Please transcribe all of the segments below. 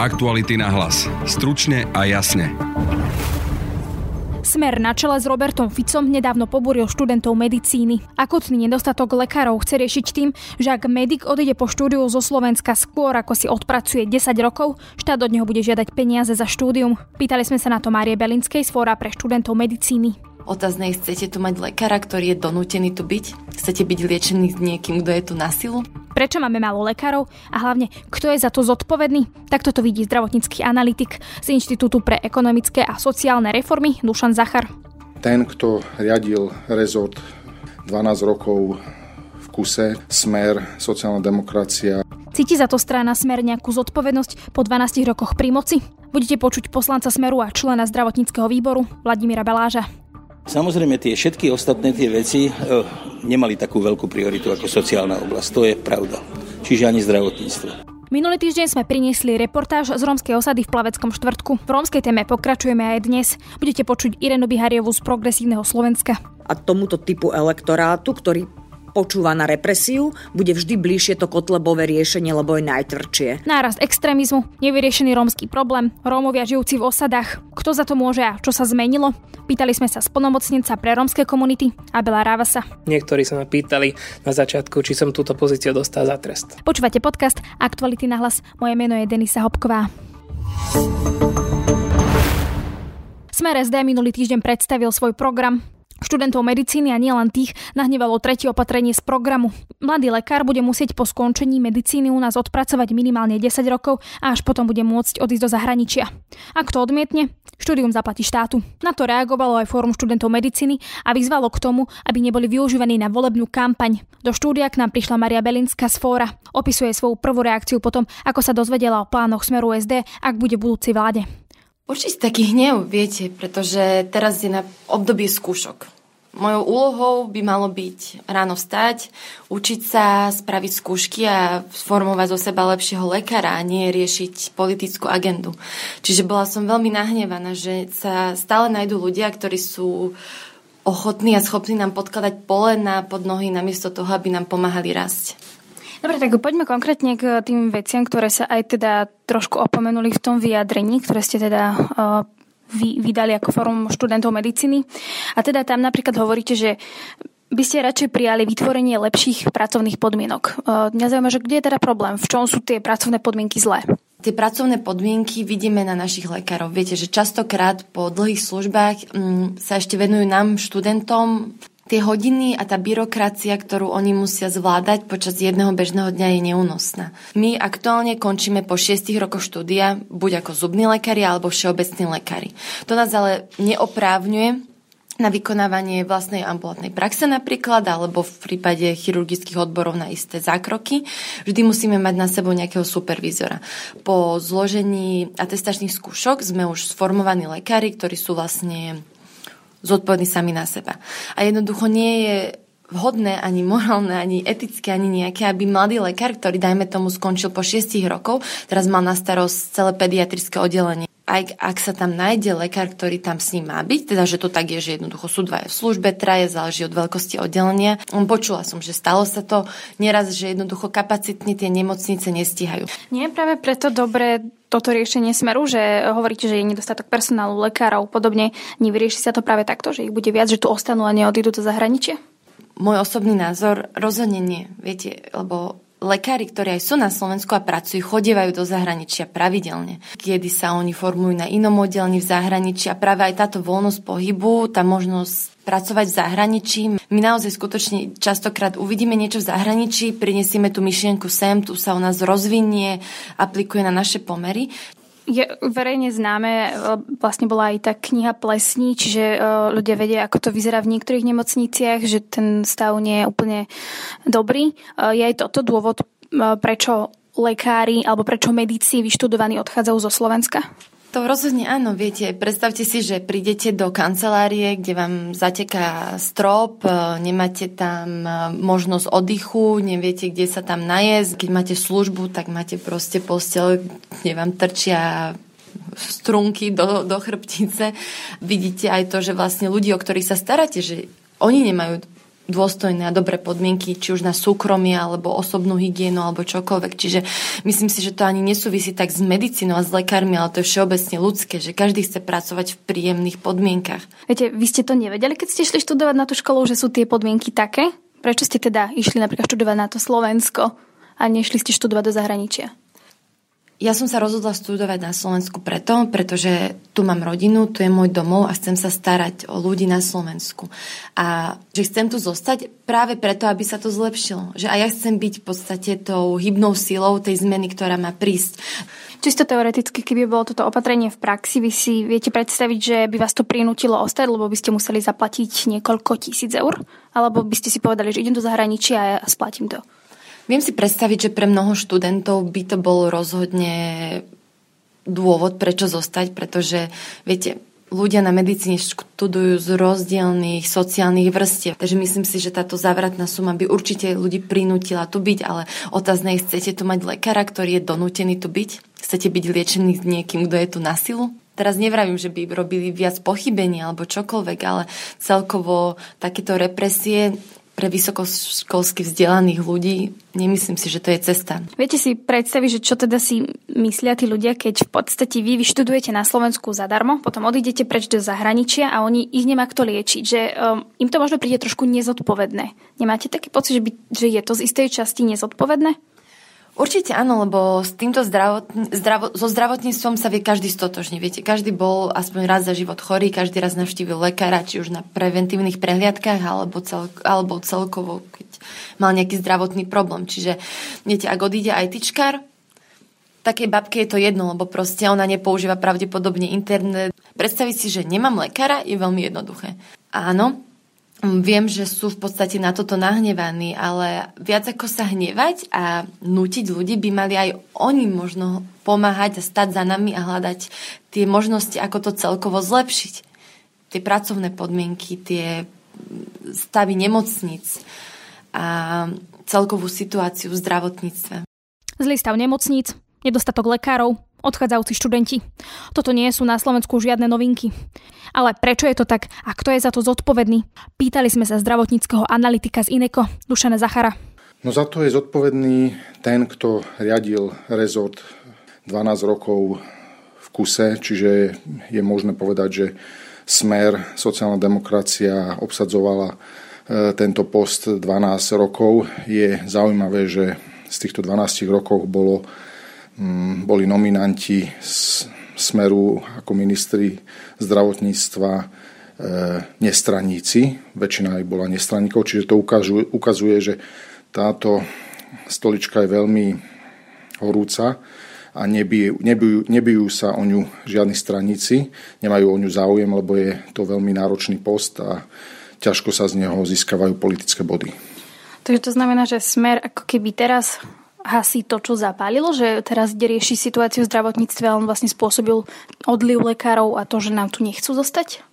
Aktuality na hlas. Stručne a jasne. Smer na čele s Robertom Ficom nedávno pobúril študentov medicíny. Akutný nedostatok lekárov chce riešiť tým, že ak medic odíde po štúdiu zo Slovenska skôr, ako si odpracuje 10 rokov, štát od neho bude žiadať peniaze za štúdium. Pýtali sme sa na to Márie Belinskej z Fóra pre študentov medicíny. Otázne je, chcete tu mať lekára, ktorý je donútený tu byť? Chcete byť liečený s niekým, kto je tu na silu? Prečo máme málo lekárov a hlavne, kto je za to zodpovedný? Tak toto vidí zdravotnícky analytik z Inštitútu pre ekonomické a sociálne reformy Dušan Zachar. Ten, kto riadil rezort 12 rokov v kuse, smer, sociálna demokracia. Cíti za to strana Smer nejakú zodpovednosť po 12 rokoch pri moci? Budete počuť poslanca Smeru a člena zdravotníckého výboru Vladimíra Beláža. Samozrejme, tie všetky ostatné tie veci e, nemali takú veľkú prioritu ako sociálna oblasť. To je pravda. Čiže ani zdravotníctvo. Minulý týždeň sme priniesli reportáž z rómskej osady v Plaveckom štvrtku. V rómskej téme pokračujeme aj dnes. Budete počuť Irenu Bihariovu z Progresívneho Slovenska. A tomuto typu elektorátu, ktorý počúva na represiu, bude vždy bližšie to kotlebové riešenie, lebo je najtvrdšie. Nárast extrémizmu, nevyriešený rómsky problém, Rómovia žijúci v osadách. Kto za to môže a čo sa zmenilo? Pýtali sme sa splnomocnenca pre rómske komunity Abela Rávasa. Niektorí sa ma pýtali na začiatku, či som túto pozíciu dostal za trest. Počúvate podcast Aktuality na hlas. Moje meno je Denisa Hopková. Smer SD minulý týždeň predstavil svoj program. Študentov medicíny a nielen tých nahnevalo tretie opatrenie z programu. Mladý lekár bude musieť po skončení medicíny u nás odpracovať minimálne 10 rokov a až potom bude môcť odísť do zahraničia. Ak to odmietne, štúdium zaplatí štátu. Na to reagovalo aj Fórum študentov medicíny a vyzvalo k tomu, aby neboli využívaní na volebnú kampaň. Do štúdia k nám prišla Maria Belinská z Fóra. Opisuje svoju prvú reakciu potom, ako sa dozvedela o plánoch Smeru SD, ak bude v budúcej vláde. Určite taký hnev, viete, pretože teraz je na obdobie skúšok. Mojou úlohou by malo byť ráno vstať, učiť sa, spraviť skúšky a sformovať zo seba lepšieho lekára a nie riešiť politickú agendu. Čiže bola som veľmi nahnevaná, že sa stále nájdú ľudia, ktorí sú ochotní a schopní nám podkladať polena pod nohy namiesto toho, aby nám pomáhali rásť. Dobre, tak poďme konkrétne k tým veciam, ktoré sa aj teda trošku opomenuli v tom vyjadrení, ktoré ste teda uh, vy, vydali ako forum študentov medicíny. A teda tam napríklad hovoríte, že by ste radšej prijali vytvorenie lepších pracovných podmienok. Uh, mňa zaujíma, že kde je teda problém? V čom sú tie pracovné podmienky zlé? Tie pracovné podmienky vidíme na našich lekárov. Viete, že častokrát po dlhých službách mm, sa ešte venujú nám, študentom, tie hodiny a tá byrokracia, ktorú oni musia zvládať počas jedného bežného dňa je neúnosná. My aktuálne končíme po 6 rokoch štúdia buď ako zubní lekári alebo všeobecní lekári. To nás ale neoprávňuje na vykonávanie vlastnej ambulantnej praxe napríklad, alebo v prípade chirurgických odborov na isté zákroky. Vždy musíme mať na sebou nejakého supervízora. Po zložení atestačných skúšok sme už sformovaní lekári, ktorí sú vlastne zodpovední sami na seba. A jednoducho nie je vhodné, ani morálne, ani etické, ani nejaké, aby mladý lekár, ktorý dajme tomu skončil po 6 rokov, teraz mal na starosť celé pediatrické oddelenie. Aj ak sa tam nájde lekár, ktorý tam s ním má byť, teda že to tak je, že jednoducho sú dvaja v službe, traje, záleží od veľkosti oddelenia. Počula som, že stalo sa to neraz, že jednoducho kapacitne tie nemocnice nestíhajú. Nie je práve preto dobré toto riešenie smeru, že hovoríte, že je nedostatok personálu, lekárov, podobne. Nevyrieši sa to práve takto, že ich bude viac, že tu ostanú a neodídu do zahraničia? Môj osobný názor rozhodne nie. Viete, lebo lekári, ktorí aj sú na Slovensku a pracujú, chodievajú do zahraničia pravidelne. Kedy sa oni formujú na inom oddelení v zahraničí a práve aj táto voľnosť pohybu, tá možnosť pracovať v zahraničí. My naozaj skutočne častokrát uvidíme niečo v zahraničí, prinesieme tú myšlienku sem, tu sa u nás rozvinie, aplikuje na naše pomery je verejne známe, e, vlastne bola aj tá kniha Plesní, čiže e, ľudia vedia, ako to vyzerá v niektorých nemocniciach, že ten stav nie je úplne dobrý. E, je aj toto dôvod, prečo lekári alebo prečo medíci vyštudovaní odchádzajú zo Slovenska? To rozhodne áno, viete, predstavte si, že prídete do kancelárie, kde vám zateká strop, nemáte tam možnosť oddychu, neviete, kde sa tam najesť. Keď máte službu, tak máte proste postel, kde vám trčia strunky do, do chrbtice. Vidíte aj to, že vlastne ľudí, o ktorých sa staráte, že oni nemajú dôstojné a dobré podmienky, či už na súkromie, alebo osobnú hygienu, alebo čokoľvek. Čiže myslím si, že to ani nesúvisí tak s medicínou a s lekármi, ale to je všeobecne ľudské, že každý chce pracovať v príjemných podmienkach. Viete, vy ste to nevedeli, keď ste šli študovať na tú školu, že sú tie podmienky také? Prečo ste teda išli napríklad študovať na to Slovensko a nešli ste študovať do zahraničia? Ja som sa rozhodla študovať na Slovensku preto, pretože tu mám rodinu, tu je môj domov a chcem sa starať o ľudí na Slovensku. A že chcem tu zostať práve preto, aby sa to zlepšilo. Že aj ja chcem byť v podstate tou hybnou silou tej zmeny, ktorá má prísť. Čisto teoreticky, keby bolo toto opatrenie v praxi, vy si viete predstaviť, že by vás to prinútilo ostať, lebo by ste museli zaplatiť niekoľko tisíc eur? Alebo by ste si povedali, že idem do zahraničia a splatím to? Viem si predstaviť, že pre mnoho študentov by to bol rozhodne dôvod, prečo zostať, pretože, viete, ľudia na medicíne študujú z rozdielných sociálnych vrstiev. Takže myslím si, že táto závratná suma by určite ľudí prinútila tu byť, ale otázne je, chcete tu mať lekára, ktorý je donútený tu byť? Chcete byť liečený s niekým, kto je tu na silu? Teraz nevravím, že by robili viac pochybení alebo čokoľvek, ale celkovo takéto represie pre vysokoškolsky vzdelaných ľudí, nemyslím si, že to je cesta. Viete si predstaviť, že čo teda si myslia tí ľudia, keď v podstate vy vyštudujete na Slovensku zadarmo, potom odídete preč do zahraničia a oni ich nemá kto liečiť, že um, im to možno príde trošku nezodpovedné. Nemáte taký pocit, že, by, že je to z istej časti nezodpovedné? Určite áno, lebo s týmto zdravotn- zdravo- so zdravotníctvom sa vie každý stotožne. Viete, každý bol aspoň raz za život chorý, každý raz navštívil lekára, či už na preventívnych prehliadkách, alebo, cel- alebo celkovo, keď mal nejaký zdravotný problém. Čiže, viete, ak odíde aj tyčkár, takej babke je to jedno, lebo proste ona nepoužíva pravdepodobne internet. Predstaviť si, že nemám lekára, je veľmi jednoduché. Áno, viem, že sú v podstate na toto nahnevaní, ale viac ako sa hnevať a nutiť ľudí by mali aj oni možno pomáhať a stať za nami a hľadať tie možnosti, ako to celkovo zlepšiť. Tie pracovné podmienky, tie stavy nemocníc a celkovú situáciu v zdravotníctve. Zlý stav nemocníc, nedostatok lekárov, odchádzajúci študenti. Toto nie sú na Slovensku žiadne novinky. Ale prečo je to tak a kto je za to zodpovedný? Pýtali sme sa zdravotníckého analytika z Ineko, Dušana Zachara. No za to je zodpovedný ten, kto riadil rezort 12 rokov v kuse, čiže je možné povedať, že Smer, sociálna demokracia obsadzovala e, tento post 12 rokov. Je zaujímavé, že z týchto 12 rokov bolo boli nominanti z Smeru ako ministri zdravotníctva e, nestraníci, väčšina aj bola nestraníkov, čiže to ukazuje, ukazuje, že táto stolička je veľmi horúca a nebijú, nebijú, nebijú sa o ňu žiadni straníci, nemajú o ňu záujem, lebo je to veľmi náročný post a ťažko sa z neho získavajú politické body. Takže to znamená, že smer ako keby teraz hasí to, čo zapálilo, že teraz ide rieši situáciu v zdravotníctve a on vlastne spôsobil odliv lekárov a to, že nám tu nechcú zostať?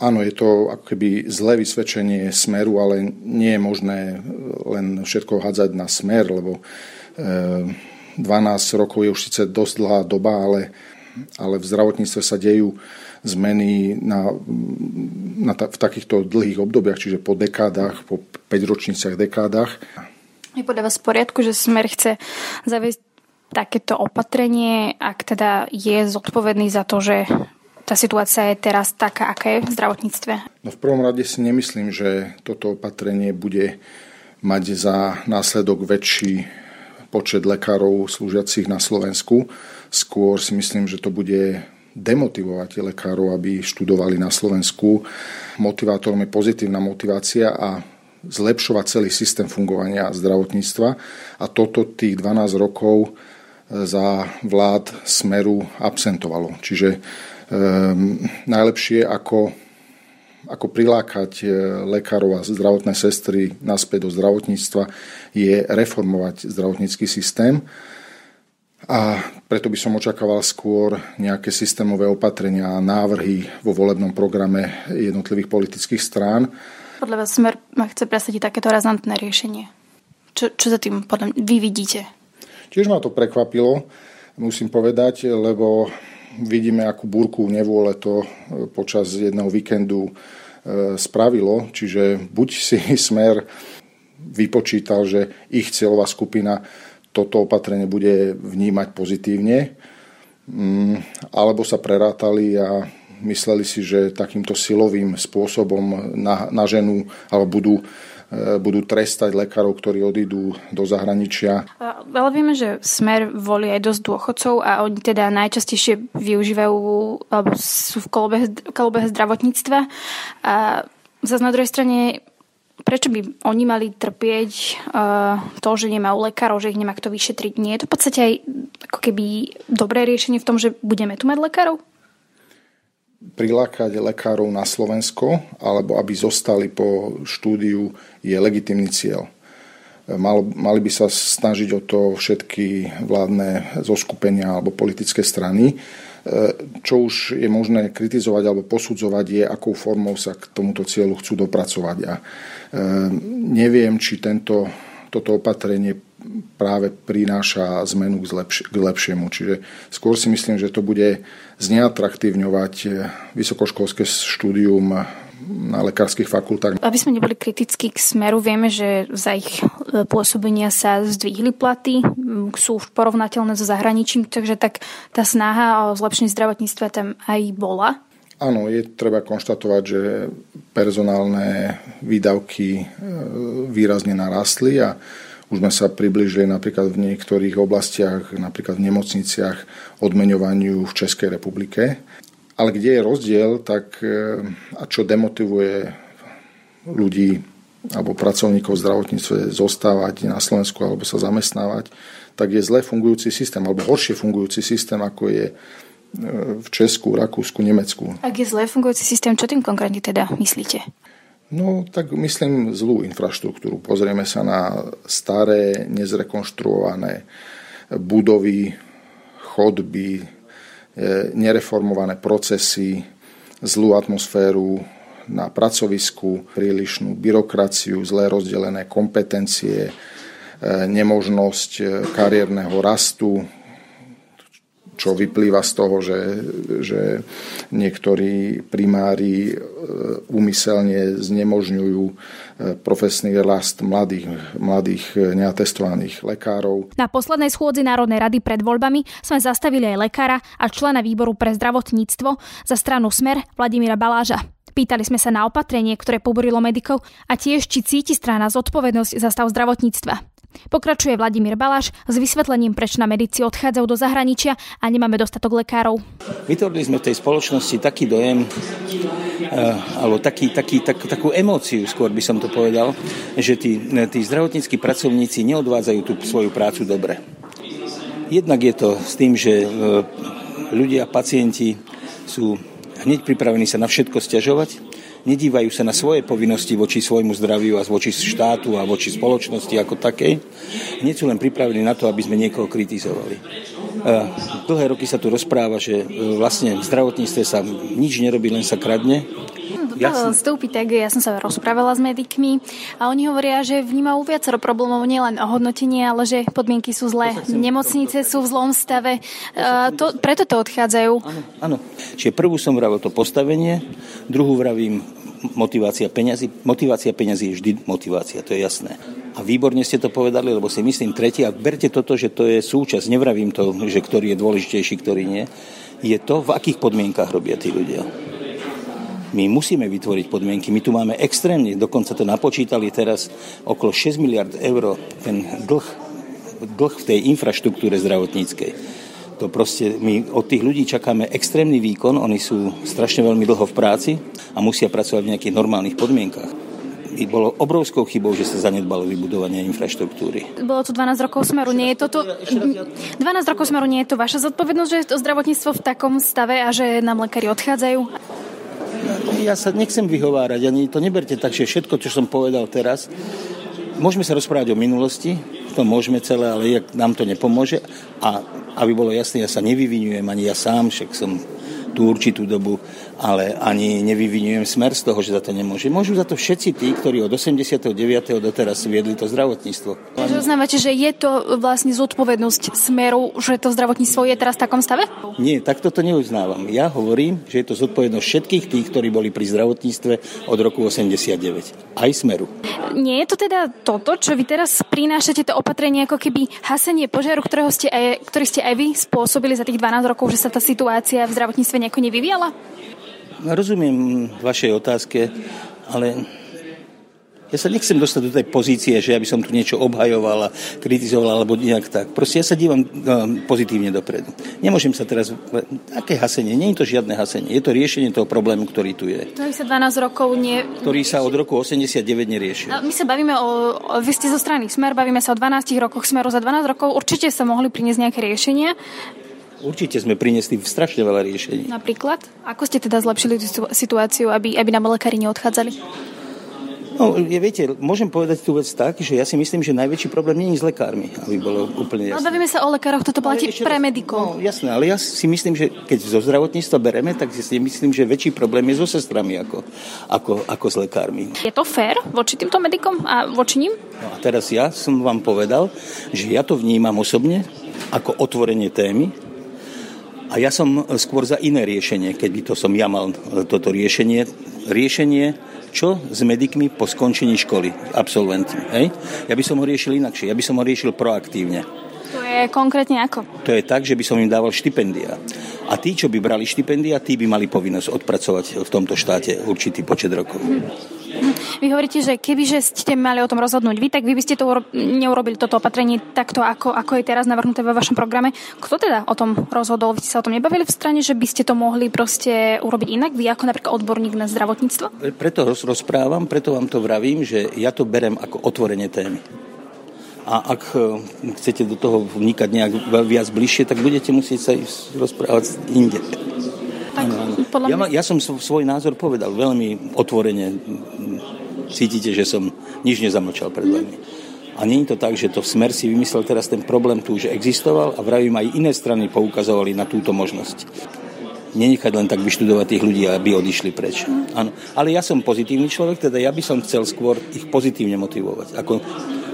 Áno, je to ako keby zlé vysvedčenie smeru, ale nie je možné len všetko hádzať na smer, lebo 12 eh, rokov je už síce dosť dlhá doba, ale, ale v zdravotníctve sa dejú zmeny na, na, v takýchto dlhých obdobiach, čiže po dekádach, po 5 ročniciach dekádach. Je podľa vás v poriadku, že Smer chce zaviesť takéto opatrenie, ak teda je zodpovedný za to, že tá situácia je teraz taká, aká je v zdravotníctve? No v prvom rade si nemyslím, že toto opatrenie bude mať za následok väčší počet lekárov slúžiacich na Slovensku. Skôr si myslím, že to bude demotivovať lekárov, aby študovali na Slovensku. Motivátorom je pozitívna motivácia a zlepšovať celý systém fungovania zdravotníctva. A toto tých 12 rokov e, za vlád Smeru absentovalo. Čiže um, najlepšie ako, ako prilákať e, lekárov a zdravotné sestry naspäť do zdravotníctva je reformovať zdravotnícky systém. A preto by som očakával skôr nejaké systémové opatrenia a návrhy vo volebnom programe jednotlivých politických strán podľa vás Smer chce presadiť takéto razantné riešenie. Čo, čo za tým podľa vy vidíte? Tiež ma to prekvapilo, musím povedať, lebo vidíme, akú burku nevôle to e, počas jedného víkendu spravilo, čiže buď si smer vypočítal, že ich cieľová skupina toto opatrenie bude vnímať pozitívne, mm, alebo sa prerátali a mysleli si, že takýmto silovým spôsobom na, na ženu alebo budú e, budú trestať lekárov, ktorí odídu do zahraničia. Ale vieme, že Smer volí aj dosť dôchodcov a oni teda najčastejšie využívajú alebo sú v kolobehe, kolobehe zdravotníctva. A zase na druhej strane prečo by oni mali trpieť uh, to, že nemajú lekárov, že ich nemá kto vyšetriť? Nie je to v podstate aj ako keby dobré riešenie v tom, že budeme tu mať lekárov? Prilákať lekárov na Slovensko alebo aby zostali po štúdiu je legitimný cieľ. Mal, mali by sa snažiť o to všetky vládne zoskupenia alebo politické strany E, čo už je možné kritizovať alebo posudzovať je, akou formou sa k tomuto cieľu chcú dopracovať. A e, neviem, či tento, toto opatrenie práve prináša zmenu k, lepš- k lepšiemu. Čiže skôr si myslím, že to bude zneatraktívňovať vysokoškolské štúdium na lekárskych fakultách. Aby sme neboli kritickí k smeru, vieme, že za ich e, pôsobenia sa zdvihli platy, sú už porovnateľné so zahraničím, takže tak tá snaha o zlepšenie zdravotníctva tam aj bola. Áno, je treba konštatovať, že personálne výdavky e, výrazne narastli a už sme sa približili napríklad v niektorých oblastiach, napríklad v nemocniciach, odmeňovaniu v Českej republike. Ale kde je rozdiel, tak e, a čo demotivuje ľudí alebo pracovníkov v zostávať na Slovensku alebo sa zamestnávať, tak je zle fungujúci systém alebo horšie fungujúci systém, ako je e, v Česku, Rakúsku, Nemecku. Ak je zle fungujúci systém, čo tým konkrétne teda myslíte? No, tak myslím zlú infraštruktúru. Pozrieme sa na staré, nezrekonštruované budovy, chodby, E, nereformované procesy, zlú atmosféru na pracovisku, prílišnú byrokraciu, zlé rozdelené kompetencie, e, nemožnosť e, kariérneho rastu, čo vyplýva z toho, že, že niektorí primári úmyselne znemožňujú profesný rast mladých, mladých neatestovaných lekárov. Na poslednej schôdzi Národnej rady pred voľbami sme zastavili aj lekára a člena výboru pre zdravotníctvo za stranu Smer Vladimíra Baláža. Pýtali sme sa na opatrenie, ktoré poborilo medikov a tiež, či cíti strana zodpovednosť za stav zdravotníctva. Pokračuje Vladimír Baláš s vysvetlením, prečo na medici odchádzajú do zahraničia a nemáme dostatok lekárov. Vytvorili sme v tej spoločnosti taký dojem, eh, alebo taký, taký, tak, takú emóciu, skôr by som to povedal, že tí, tí zdravotníckí pracovníci neodvádzajú tú svoju prácu dobre. Jednak je to s tým, že eh, ľudia, pacienti sú hneď pripravení sa na všetko stiažovať, nedívajú sa na svoje povinnosti voči svojmu zdraviu a voči štátu a voči spoločnosti ako takej. Nie sú len pripravení na to, aby sme niekoho kritizovali. Dlhé roky sa tu rozpráva, že e, vlastne v zdravotníctve sa nič nerobí, len sa kradne Jasne. vstúpi tak, ja som sa rozprávala s medikmi a oni hovoria, že vnímajú viacero problémov, nielen ohodnotenie, ale že podmienky sú zlé, nemocnice sú v zlom stave, uh, to, preto to odchádzajú. Áno, áno. Čiže prvú som vravil to postavenie, druhú vravím motivácia peňazí. Motivácia peňazí je vždy motivácia, to je jasné. A výborne ste to povedali, lebo si myslím tretí, a berte toto, že to je súčasť, nevravím to, že ktorý je dôležitejší, ktorý nie, je to, v akých podmienkach robia tí ľudia. My musíme vytvoriť podmienky. My tu máme extrémne, dokonca to napočítali teraz, okolo 6 miliard eur ten dlh, dlh v tej infraštruktúre zdravotníckej. To proste, my od tých ľudí čakáme extrémny výkon, oni sú strašne veľmi dlho v práci a musia pracovať v nejakých normálnych podmienkach I bolo obrovskou chybou, že sa zanedbalo vybudovanie infraštruktúry. Bolo tu 12 rokov smeru. Nie je toto... 12 rokov smeru nie je to vaša zodpovednosť, že je to zdravotníctvo v takom stave a že nám lekári odchádzajú? Ja sa nechcem vyhovárať, ani to neberte tak, že všetko, čo som povedal teraz, môžeme sa rozprávať o minulosti, to môžeme celé, ale nám to nepomôže. A aby bolo jasné, ja sa nevyvinujem ani ja sám, však som tú určitú dobu, ale ani nevyvinujem smer z toho, že za to nemôže. Môžu za to všetci tí, ktorí od 89. doteraz viedli to zdravotníctvo. Takže uznávate, že je to vlastne zodpovednosť smeru, že to zdravotníctvo je teraz v takom stave? Nie, takto to neuznávam. Ja hovorím, že je to zodpovednosť všetkých tých, ktorí boli pri zdravotníctve od roku 89. Aj smeru. Nie je to teda toto, čo vy teraz prinášate, to opatrenie ako keby hasenie požiaru, ktorého ste aj, ktorý ste aj vy spôsobili za tých 12 rokov, že sa tá situácia v zdravotníctve nejako nevyvíjala? Rozumiem vašej otázke, ale ja sa nechcem dostať do tej pozície, že ja by som tu niečo obhajoval a kritizoval alebo nejak tak. Proste ja sa dívam um, pozitívne dopredu. Nemôžem sa teraz... Aké hasenie? Nie je to žiadne hasenie. Je to riešenie toho problému, ktorý tu je. Ktorý sa 12 rokov nie... Ktorý sa od roku 89 neriešil. My sa bavíme o... Vy ste zo strany Smer, bavíme sa o 12 rokoch Smeru. Za 12 rokov určite sa mohli priniesť nejaké riešenia. Určite sme priniesli strašne veľa riešení. Napríklad? Ako ste teda zlepšili tú situáciu, aby, aby nám lekári neodchádzali? No, je, viete, môžem povedať tú vec tak, že ja si myslím, že najväčší problém nie je s lekármi, aby bolo úplne jasné. No, bavíme sa o lekároch, toto platí pre medikov. No, jasné, ale ja si myslím, že keď zo zdravotníctva bereme, tak si myslím, že väčší problém je so sestrami ako, ako, ako s lekármi. Je to fér voči týmto medikom a voči ním? No a teraz ja som vám povedal, že ja to vnímam osobne ako otvorenie témy, a ja som skôr za iné riešenie, keď by to som ja mal toto riešenie. Riešenie čo s medikmi po skončení školy, absolventmi. Hej? Ja by som ho riešil inakšie, ja by som ho riešil proaktívne. To je konkrétne ako? To je tak, že by som im dával štipendia. A tí, čo by brali štipendia, tí by mali povinnosť odpracovať v tomto štáte určitý počet rokov. Vy hovoríte, že keby že ste mali o tom rozhodnúť vy, tak vy by ste to neurobili toto opatrenie takto, ako, ako je teraz navrhnuté vo vašom programe. Kto teda o tom rozhodol? Vy ste sa o tom nebavili v strane, že by ste to mohli proste urobiť inak? Vy ako napríklad odborník na zdravotníctvo? Preto rozprávam, preto vám to vravím, že ja to berem ako otvorenie témy. A ak e, chcete do toho vnikať nejak viac bližšie, tak budete musieť sa rozprávať inde. Tak, podľa ja, ja som svoj názor povedal veľmi otvorene. Cítite, že som nič nezamlčal pred vami. A nie je to tak, že to smer si vymyslel teraz ten problém tu už existoval a vravím aj iné strany poukazovali na túto možnosť. Nenechať len tak vyštudovať tých ľudí, aby odišli preč. Áno. Ale ja som pozitívny človek, teda ja by som chcel skôr ich pozitívne motivovať, ako,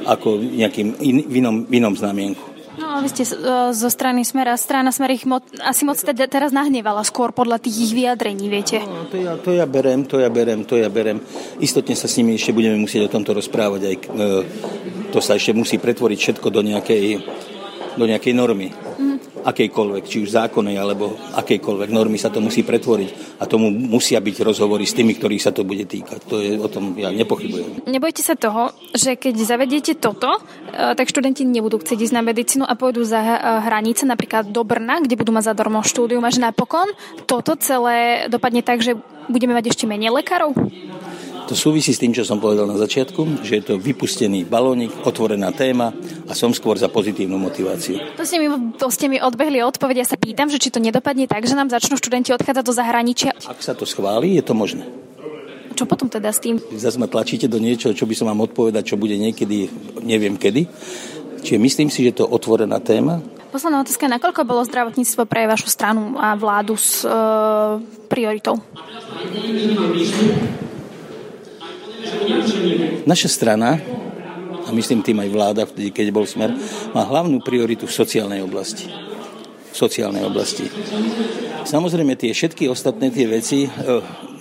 ako nejakým in, v, inom, v inom znamienku. No, vy ste zo strany Smera. Strana Smer ich mo- asi moc teda teraz nahnevala skôr podľa tých ich vyjadrení, viete? No, to, ja, to ja berem, to ja berem, to ja berem. Istotne sa s nimi ešte budeme musieť o tomto rozprávať. Aj, e, to sa ešte musí pretvoriť všetko do nejakej, do nejakej normy. Mm akejkoľvek, či už zákonnej alebo akejkoľvek normy sa to musí pretvoriť a tomu musia byť rozhovory s tými, ktorých sa to bude týkať. To je o tom, ja nepochybujem. Nebojte sa toho, že keď zavediete toto, e, tak študenti nebudú chcieť ísť na medicínu a pôjdu za e, hranice, napríklad do Brna, kde budú mať zadarmo štúdium, až napokon toto celé dopadne tak, že budeme mať ešte menej lekárov? To súvisí s tým, čo som povedal na začiatku, že je to vypustený balónik, otvorená téma a som skôr za pozitívnu motiváciu. To ste mi, to ste mi odbehli odpoveď. Ja sa pýtam, že či to nedopadne tak, že nám začnú študenti odchádzať do zahraničia. Ak sa to schváli, je to možné. Čo potom teda s tým? Zase ma tlačíte do niečoho, čo by som vám odpovedať, čo bude niekedy, neviem kedy. Čiže myslím si, že to je otvorená téma. Posledná otázka, nakoľko bolo zdravotníctvo pre vašu stranu a vládu s e, prioritou? Naša strana, a myslím tým aj vláda, vtedy, keď bol smer, má hlavnú prioritu v sociálnej oblasti. V sociálnej oblasti. Samozrejme, tie všetky ostatné tie veci e,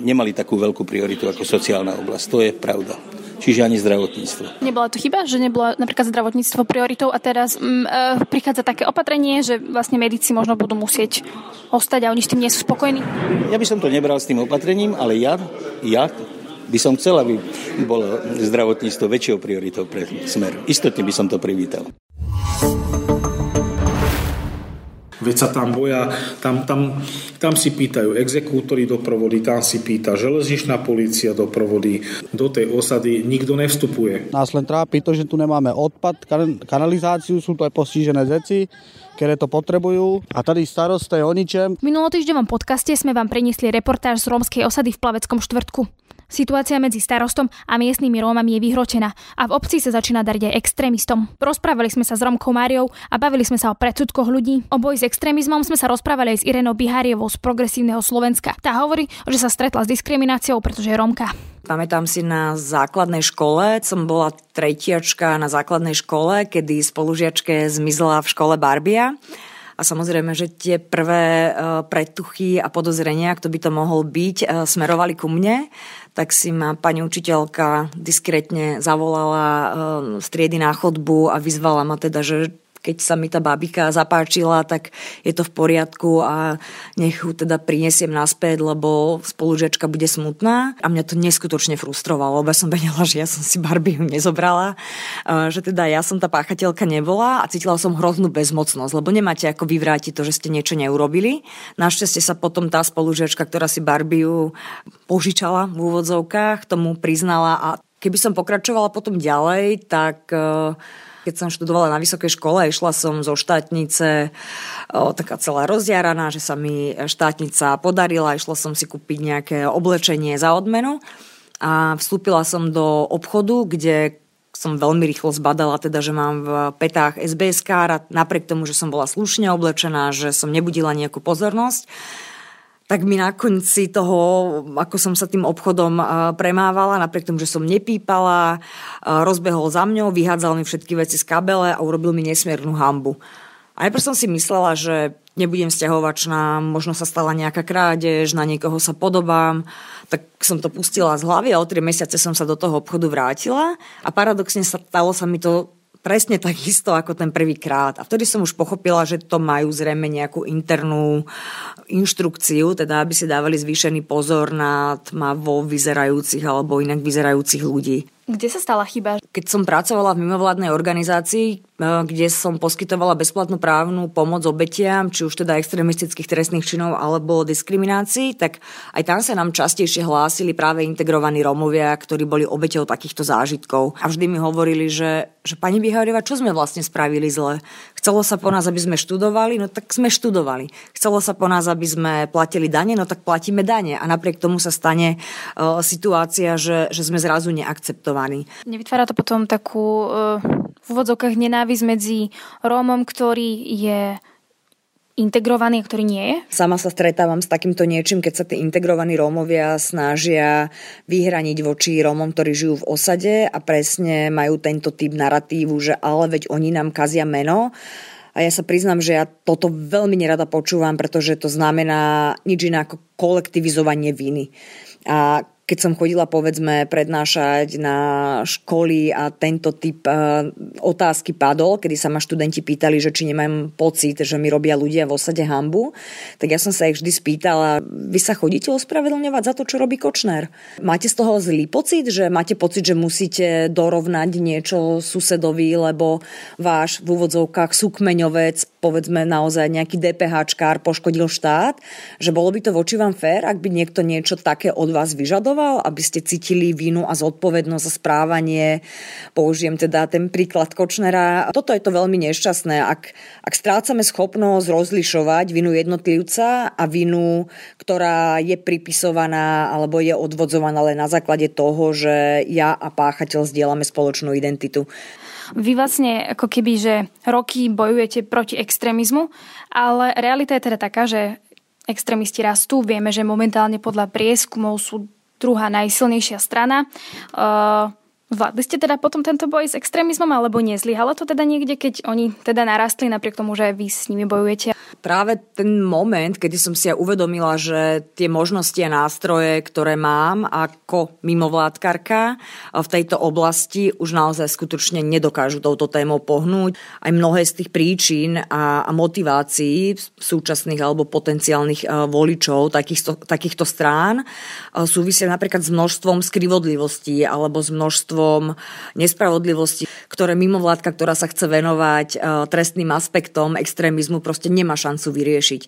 nemali takú veľkú prioritu ako sociálna oblasť. To je pravda čiže ani zdravotníctvo. Nebola to chyba, že nebolo napríklad zdravotníctvo prioritou a teraz mm, e, prichádza také opatrenie, že vlastne medici možno budú musieť ostať a oni s tým nie sú spokojní? Ja by som to nebral s tým opatrením, ale ja, ja by som chcel, aby bolo zdravotníctvo väčšou prioritou pre smer. Istotne by som to privítal. Veď sa tam boja, tam, tam, tam si pýtajú exekútory doprovody, tam si pýta železničná policia doprovody. Do tej osady nikto nevstupuje. Nás len trápi to, že tu nemáme odpad, kanalizáciu, sú to aj postižené zeci, ktoré to potrebujú a tady starosta je o ničem. V minulotýždňovom podcaste sme vám priniesli reportáž z rómskej osady v Plaveckom štvrtku. Situácia medzi starostom a miestnymi Rómami je vyhročená a v obci sa začína dať aj extrémistom. Rozprávali sme sa s Romkou Máriou a bavili sme sa o predsudkoch ľudí. O boji s extrémizmom sme sa rozprávali aj s Irenou Bihárievou z Progresívneho Slovenska. Tá hovorí, že sa stretla s diskrimináciou, pretože je Romka. Pamätám si na základnej škole, som bola tretiačka na základnej škole, kedy spolužiačke zmizla v škole Barbia. A samozrejme, že tie prvé e, pretuchy a podozrenia, kto by to mohol byť, e, smerovali ku mne tak si ma pani učiteľka diskrétne zavolala z triedy na chodbu a vyzvala ma teda, že keď sa mi tá babika zapáčila, tak je to v poriadku a nech ju teda prinesiem naspäť, lebo spolužiačka bude smutná. A mňa to neskutočne frustrovalo, lebo som vedela, že ja som si Barbiu nezobrala, že teda ja som tá páchateľka nebola a cítila som hroznú bezmocnosť, lebo nemáte ako vyvrátiť to, že ste niečo neurobili. Našťastie sa potom tá spolužiačka, ktorá si Barbiu požičala v úvodzovkách, tomu priznala a keby som pokračovala potom ďalej, tak keď som študovala na vysokej škole, išla som zo štátnice o, taká celá rozdiaraná, že sa mi štátnica podarila, išla som si kúpiť nejaké oblečenie za odmenu a vstúpila som do obchodu, kde som veľmi rýchlo zbadala, teda, že mám v petách SBS a napriek tomu, že som bola slušne oblečená, že som nebudila nejakú pozornosť, tak mi na konci toho, ako som sa tým obchodom premávala, napriek tomu, že som nepípala, rozbehol za mňou, vyhádzal mi všetky veci z kabele a urobil mi nesmiernu hambu. A najprv som si myslela, že nebudem vzťahovačná, možno sa stala nejaká krádež, na niekoho sa podobám, tak som to pustila z hlavy a o tri mesiace som sa do toho obchodu vrátila a paradoxne stalo sa mi to presne tak isto ako ten prvýkrát. A vtedy som už pochopila, že to majú zrejme nejakú internú inštrukciu, teda aby si dávali zvýšený pozor na tmavo vyzerajúcich alebo inak vyzerajúcich ľudí. Kde sa stala chyba? Keď som pracovala v mimovládnej organizácii, e, kde som poskytovala bezplatnú právnu pomoc obetiam, či už teda extremistických trestných činov alebo diskriminácií, tak aj tam sa nám častejšie hlásili práve integrovaní Rómovia, ktorí boli obeťou takýchto zážitkov. A vždy mi hovorili, že, že pani Bihariova, čo sme vlastne spravili zle? Chcelo sa po nás, aby sme študovali, no tak sme študovali. Chcelo sa po nás, aby sme platili dane, no tak platíme dane. A napriek tomu sa stane uh, situácia, že, že sme zrazu neakceptovali akceptovaní. Nevytvára to potom takú uh, v úvodzovkách nenávisť medzi Rómom, ktorý je integrovaný a ktorý nie je? Sama sa stretávam s takýmto niečím, keď sa tí integrovaní Rómovia snažia vyhraniť voči Rómom, ktorí žijú v osade a presne majú tento typ narratívu, že ale veď oni nám kazia meno. A ja sa priznám, že ja toto veľmi nerada počúvam, pretože to znamená nič iné ako kolektivizovanie viny. A keď som chodila povedzme prednášať na školy a tento typ uh, otázky padol, kedy sa ma študenti pýtali, že či nemám pocit, že mi robia ľudia v osade hambu, tak ja som sa ich vždy spýtala, vy sa chodíte ospravedlňovať za to, čo robí Kočner? Máte z toho zlý pocit, že máte pocit, že musíte dorovnať niečo susedovi, lebo váš v úvodzovkách súkmeňovec, povedzme naozaj nejaký DPHčkár poškodil štát, že bolo by to voči vám fér, ak by niekto niečo také od vás vyžadoval? Vyžadoval, aby ste cítili vinu a zodpovednosť za správanie. Použijem teda ten príklad Kočnera. Toto je to veľmi nešťastné. Ak, ak strácame schopnosť rozlišovať vinu jednotlivca a vinu, ktorá je pripisovaná alebo je odvodzovaná len na základe toho, že ja a páchateľ zdieľame spoločnú identitu. Vy vlastne ako keby, že roky bojujete proti extrémizmu, ale realita je teda taká, že extrémisti rastú. Vieme, že momentálne podľa prieskumov sú druhá najsilnejšia strana. Uh, Zvládli ste teda potom tento boj s extrémizmom alebo nezlyhalo to teda niekde, keď oni teda narastli napriek tomu, že vy s nimi bojujete? Práve ten moment, kedy som si ja uvedomila, že tie možnosti a nástroje, ktoré mám ako mimovládkarka v tejto oblasti už naozaj skutočne nedokážu touto témou pohnúť. Aj mnohé z tých príčin a, a motivácií súčasných alebo potenciálnych voličov takýchto, takýchto strán súvisia napríklad s množstvom skrivodlivostí alebo s množstvom množstvom nespravodlivosti, ktoré mimovládka, ktorá sa chce venovať e, trestným aspektom extrémizmu, proste nemá šancu vyriešiť.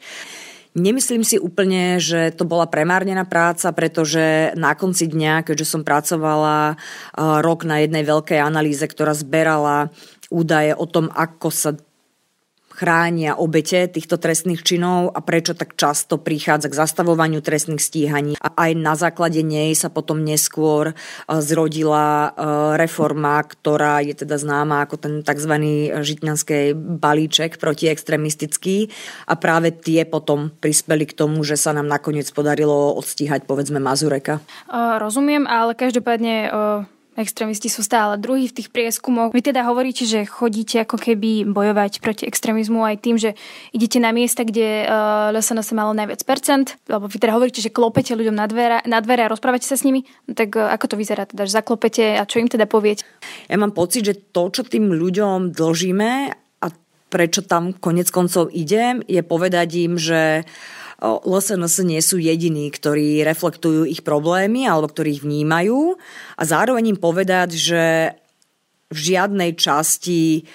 Nemyslím si úplne, že to bola premárnená práca, pretože na konci dňa, keďže som pracovala e, rok na jednej veľkej analýze, ktorá zberala údaje o tom, ako sa chránia obete týchto trestných činov a prečo tak často prichádza k zastavovaniu trestných stíhaní. A aj na základe nej sa potom neskôr e, zrodila e, reforma, ktorá je teda známa ako ten tzv. žitňanský balíček protiextremistický a práve tie potom prispeli k tomu, že sa nám nakoniec podarilo odstíhať povedzme Mazureka. Rozumiem, ale každopádne extrémisti sú stále druhí v tých prieskumoch. Vy teda hovoríte, že chodíte ako keby bojovať proti extrémizmu aj tým, že idete na miesta, kde uh, LSNS malo najviac percent, lebo vy teda hovoríte, že klopete ľuďom na dvere, na dvere a rozprávate sa s nimi, no tak uh, ako to vyzerá teda, že zaklopete a čo im teda poviete? Ja mám pocit, že to, čo tým ľuďom dlžíme a prečo tam konec koncov idem, je povedať im, že uh, LSNS nie sú jediní, ktorí reflektujú ich problémy alebo ktorí ich vnímajú. A zároveň im povedať, že v žiadnej časti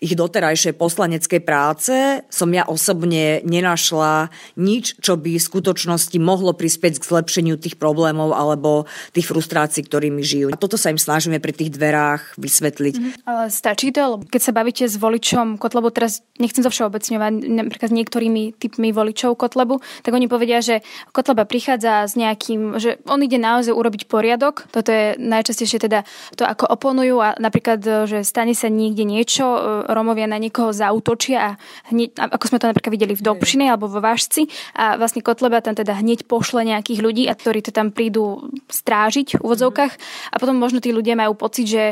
ich doterajšej poslaneckej práce som ja osobne nenašla nič, čo by v skutočnosti mohlo prispieť k zlepšeniu tých problémov alebo tých frustrácií, ktorými žijú. A toto sa im snažíme pri tých dverách vysvetliť. Mm, ale stačí to? Keď sa bavíte s voličom Kotlebu, teraz nechcem zo všeobecňovať, napríklad s niektorými typmi voličov Kotlebu, tak oni povedia, že Kotleba prichádza s nejakým, že on ide naozaj urobiť poriadok. Toto je najčastejšie teda to, ako oponujú a napríklad, že stane sa niekde niečo, Romovia na niekoho zautočia a hneď, ako sme to napríklad videli v Dobšine alebo vo Vážci a vlastne Kotleba tam teda hneď pošle nejakých ľudí, a ktorí to tam prídu strážiť v úvodzovkách. A potom možno tí ľudia majú pocit, že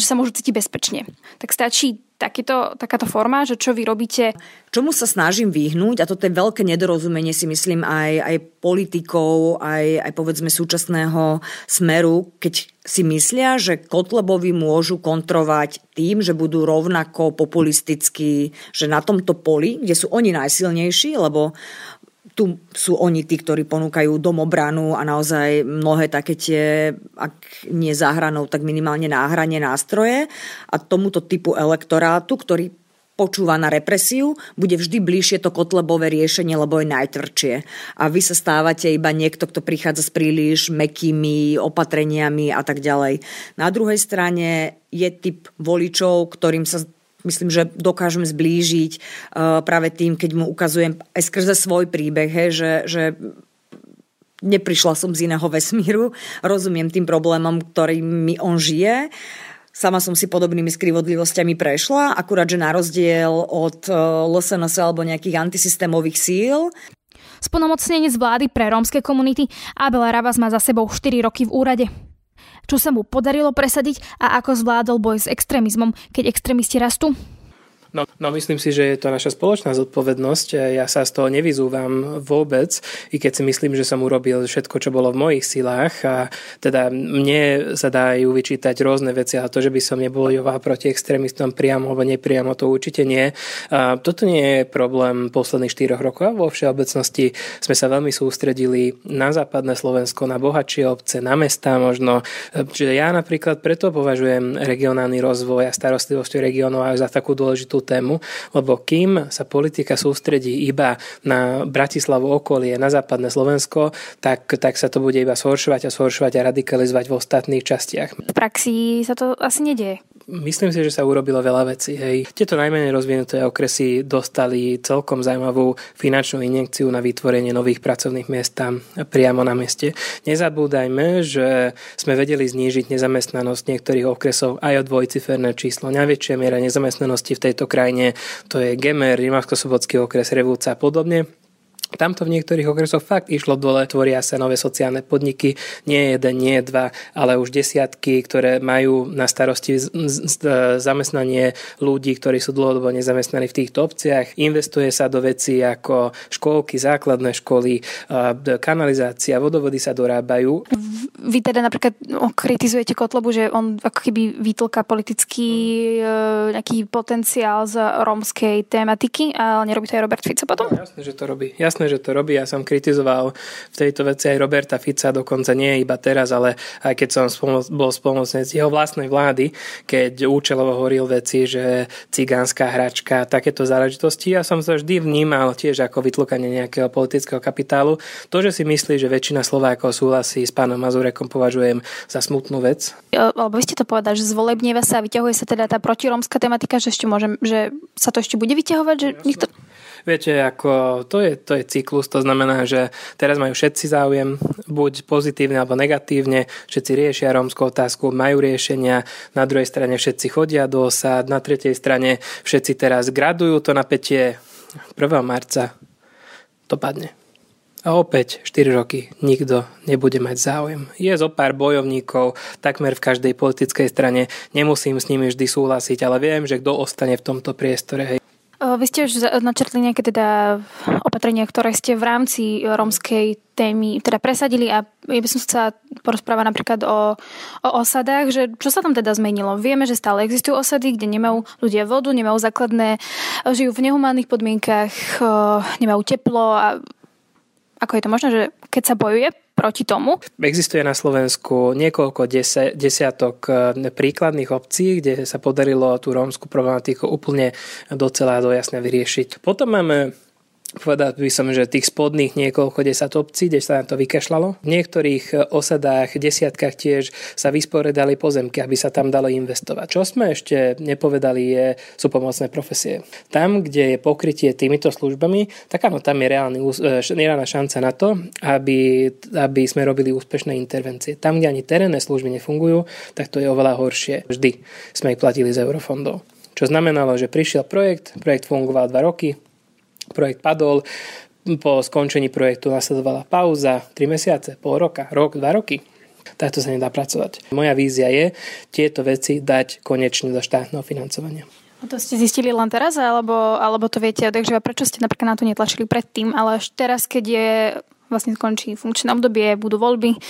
že sa môžu cítiť bezpečne. Tak stačí takýto, takáto forma, že čo vy robíte? Čomu sa snažím vyhnúť, a toto je veľké nedorozumenie si myslím aj, aj politikov, aj, aj povedzme súčasného smeru, keď si myslia, že Kotlebovi môžu kontrovať tým, že budú rovnako populistickí, že na tomto poli, kde sú oni najsilnejší, lebo tu sú oni tí, ktorí ponúkajú domobranu a naozaj mnohé také tie, ak nie záhranou, tak minimálne náhranie nástroje. A tomuto typu elektorátu, ktorý počúva na represiu, bude vždy bližšie to kotlebové riešenie, lebo je najtvrdšie. A vy sa stávate iba niekto, kto prichádza s príliš mekými opatreniami a tak ďalej. Na druhej strane je typ voličov, ktorým sa myslím, že dokážem zblížiť uh, práve tým, keď mu ukazujem aj skrze svoj príbeh, he, že, že neprišla som z iného vesmíru, rozumiem tým problémom, ktorými on žije. Sama som si podobnými skrivodlivosťami prešla, akurát, že na rozdiel od uh, LSNS alebo nejakých antisystémových síl, Splnomocnenec vlády pre rómske komunity Abel Ravas má za sebou 4 roky v úrade čo sa mu podarilo presadiť a ako zvládol boj s extrémizmom, keď extrémisti rastú? No, no myslím si, že je to naša spoločná zodpovednosť. Ja sa z toho nevyzúvam vôbec, i keď si myslím, že som urobil všetko, čo bolo v mojich silách a teda mne sa dajú vyčítať rôzne veci, ale to, že by som nebojoval proti extrémistom priamo alebo nepriamo, to určite nie. A toto nie je problém posledných 4 rokov. Vo všeobecnosti sme sa veľmi sústredili na západné Slovensko, na bohatšie obce, na mesta možno. Čiže ja napríklad preto považujem regionálny rozvoj a starostlivosť regionov za takú dôležitú tému, lebo kým sa politika sústredí iba na Bratislavu okolie, na západné Slovensko, tak, tak sa to bude iba zhoršovať a zhoršovať a radikalizovať v ostatných častiach. V praxi sa to asi nedieje. Myslím si, že sa urobilo veľa vecí. Hej. Tieto najmenej rozvinuté okresy dostali celkom zaujímavú finančnú injekciu na vytvorenie nových pracovných miest tam priamo na meste. Nezabúdajme, že sme vedeli znížiť nezamestnanosť niektorých okresov aj o dvojciferné číslo. Najväčšia miera nezamestnanosti v tejto krajine to je Gemer, Rimavsko-Sobotský okres, Revúca a podobne. Tamto v niektorých okresoch fakt išlo dole, tvoria sa nové sociálne podniky, nie jeden, nie dva, ale už desiatky, ktoré majú na starosti zamestnanie ľudí, ktorí sú dlhodobo nezamestnaní v týchto obciach. Investuje sa do vecí ako školky, základné školy, kanalizácia, vodovody sa dorábajú. Vy teda napríklad no, kritizujete Kotlobu, že on ako keby vytlka politický e, nejaký potenciál z rómskej tematiky, ale nerobí to aj Robert Fico potom? No, že to robí. Jasné, jasné, že to robí. Ja som kritizoval v tejto veci aj Roberta Fica, dokonca nie iba teraz, ale aj keď som spomol, bol spolumocnec jeho vlastnej vlády, keď účelovo hovoril veci, že cigánska hračka, takéto záležitosti. Ja som sa vždy vnímal tiež ako vytlkanie nejakého politického kapitálu. To, že si myslí, že väčšina Slovákov súhlasí s pánom Mazurekom, považujem za smutnú vec. Lebo vy ste to povedali, že zvolebnieva sa a vyťahuje sa teda tá protiromská tematika, že ešte môžem, že sa to ešte bude vyťahovať, že nikto... Viete, ako to je, to je cyklus, to znamená, že teraz majú všetci záujem, buď pozitívne alebo negatívne, všetci riešia rómskú otázku, majú riešenia, na druhej strane všetci chodia do osad, na tretej strane všetci teraz gradujú to napätie 1. marca to padne. A opäť 4 roky nikto nebude mať záujem. Je zo pár bojovníkov takmer v každej politickej strane. Nemusím s nimi vždy súhlasiť, ale viem, že kto ostane v tomto priestore. Hej. Vy ste už načrtli nejaké teda opatrenia, ktoré ste v rámci rómskej témy teda presadili a ja by som chcela porozprávať napríklad o, o osadách, že čo sa tam teda zmenilo? Vieme, že stále existujú osady, kde nemajú ľudia vodu, nemajú základné, žijú v nehumánnych podmienkach, nemajú teplo a ako je to možné, že keď sa bojuje proti tomu? Existuje na Slovensku niekoľko desiatok eh, príkladných obcí, kde sa podarilo tú rómsku problematiku úplne docela dojasne vyriešiť. Potom máme povedal by som, že tých spodných niekoľko desat obcí, kde sa na to vykašľalo. V niektorých e, osadách, desiatkách tiež sa vysporedali pozemky, aby sa tam dalo investovať. Čo sme ešte nepovedali, je, sú pomocné profesie. Tam, kde je pokrytie týmito službami, tak áno, tam je reálny, e, reálna šanca na to, aby, aby sme robili úspešné intervencie. Tam, kde ani terénne služby nefungujú, tak to je oveľa horšie. Vždy sme ich platili z eurofondov. Čo znamenalo, že prišiel projekt, projekt fungoval dva roky, Projekt padol, po skončení projektu nasledovala pauza, 3 mesiace, pol roka, rok, 2 roky. Takto sa nedá pracovať. Moja vízia je tieto veci dať konečne do štátneho financovania. A to ste zistili len teraz, alebo, alebo to viete, takže prečo ste napríklad na to netlačili predtým, ale až teraz, keď je vlastne skončí funkčné obdobie, budú voľby,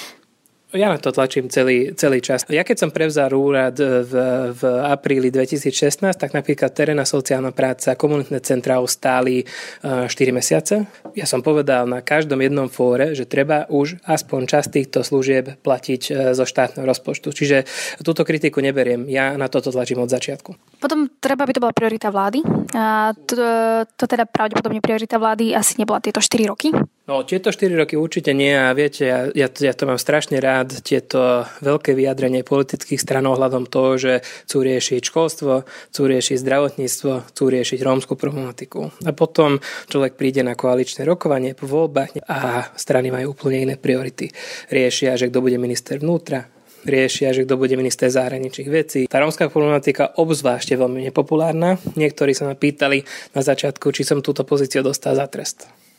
ja na to tlačím celý, celý čas. Ja keď som prevzal úrad v, v apríli 2016, tak napríklad terénna sociálna práca, komunitné centrá stáli 4 mesiace. Ja som povedal na každom jednom fóre, že treba už aspoň časť týchto služieb platiť e, zo štátneho rozpočtu. Čiže túto kritiku neberiem. Ja na toto tlačím od začiatku. Potom treba, by to bola priorita vlády. A to, to teda pravdepodobne priorita vlády asi nebola tieto 4 roky. No, tieto 4 roky určite nie a viete, ja, ja, ja to mám strašne rád, tieto veľké vyjadrenie politických stran ohľadom toho, že chcú riešiť školstvo, chcú riešiť zdravotníctvo, chcú riešiť rómskú problematiku. A potom človek príde na koaličné rokovanie po voľbách a strany majú úplne iné priority. Riešia, že kto bude minister vnútra, riešia, že kto bude minister zahraničných vecí. Tá rómska problematika obzvlášť je veľmi nepopulárna. Niektorí sa ma pýtali na začiatku, či som túto pozíciu dostal za trest.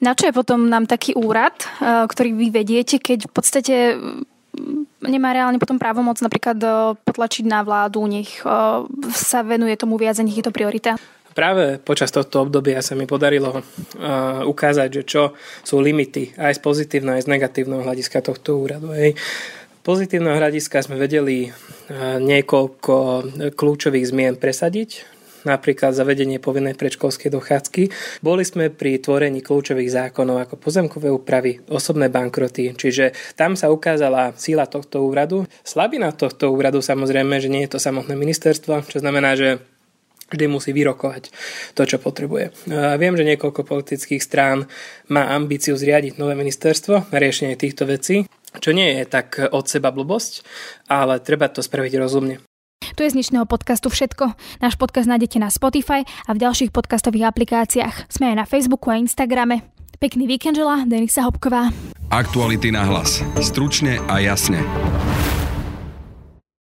Na čo je potom nám taký úrad, eh, ktorý vy vediete, keď v podstate mm, nemá reálne potom právomoc napríklad eh, potlačiť na vládu, nech eh, sa venuje tomu viac a nech je to priorita? Práve počas tohto obdobia sa mi podarilo uh, ukázať, že čo sú limity aj z pozitívneho, aj z negatívneho hľadiska tohto úradu. Hej. Pozitívneho hľadiska sme vedeli niekoľko kľúčových zmien presadiť, napríklad zavedenie povinnej predškolskej dochádzky. Boli sme pri tvorení kľúčových zákonov ako pozemkové úpravy, osobné bankroty, čiže tam sa ukázala síla tohto úradu. Slabina tohto úradu samozrejme, že nie je to samotné ministerstvo, čo znamená, že vždy musí vyrokovať to, čo potrebuje. Viem, že niekoľko politických strán má ambíciu zriadiť nové ministerstvo na riešenie týchto vecí, čo nie je tak od seba blbosť, ale treba to spraviť rozumne. Tu je z dnešného podcastu všetko. Náš podcast nájdete na Spotify a v ďalších podcastových aplikáciách. Sme aj na Facebooku a Instagrame. Pekný víkend želá Denisa Hopková. Aktuality na hlas. Stručne a jasne.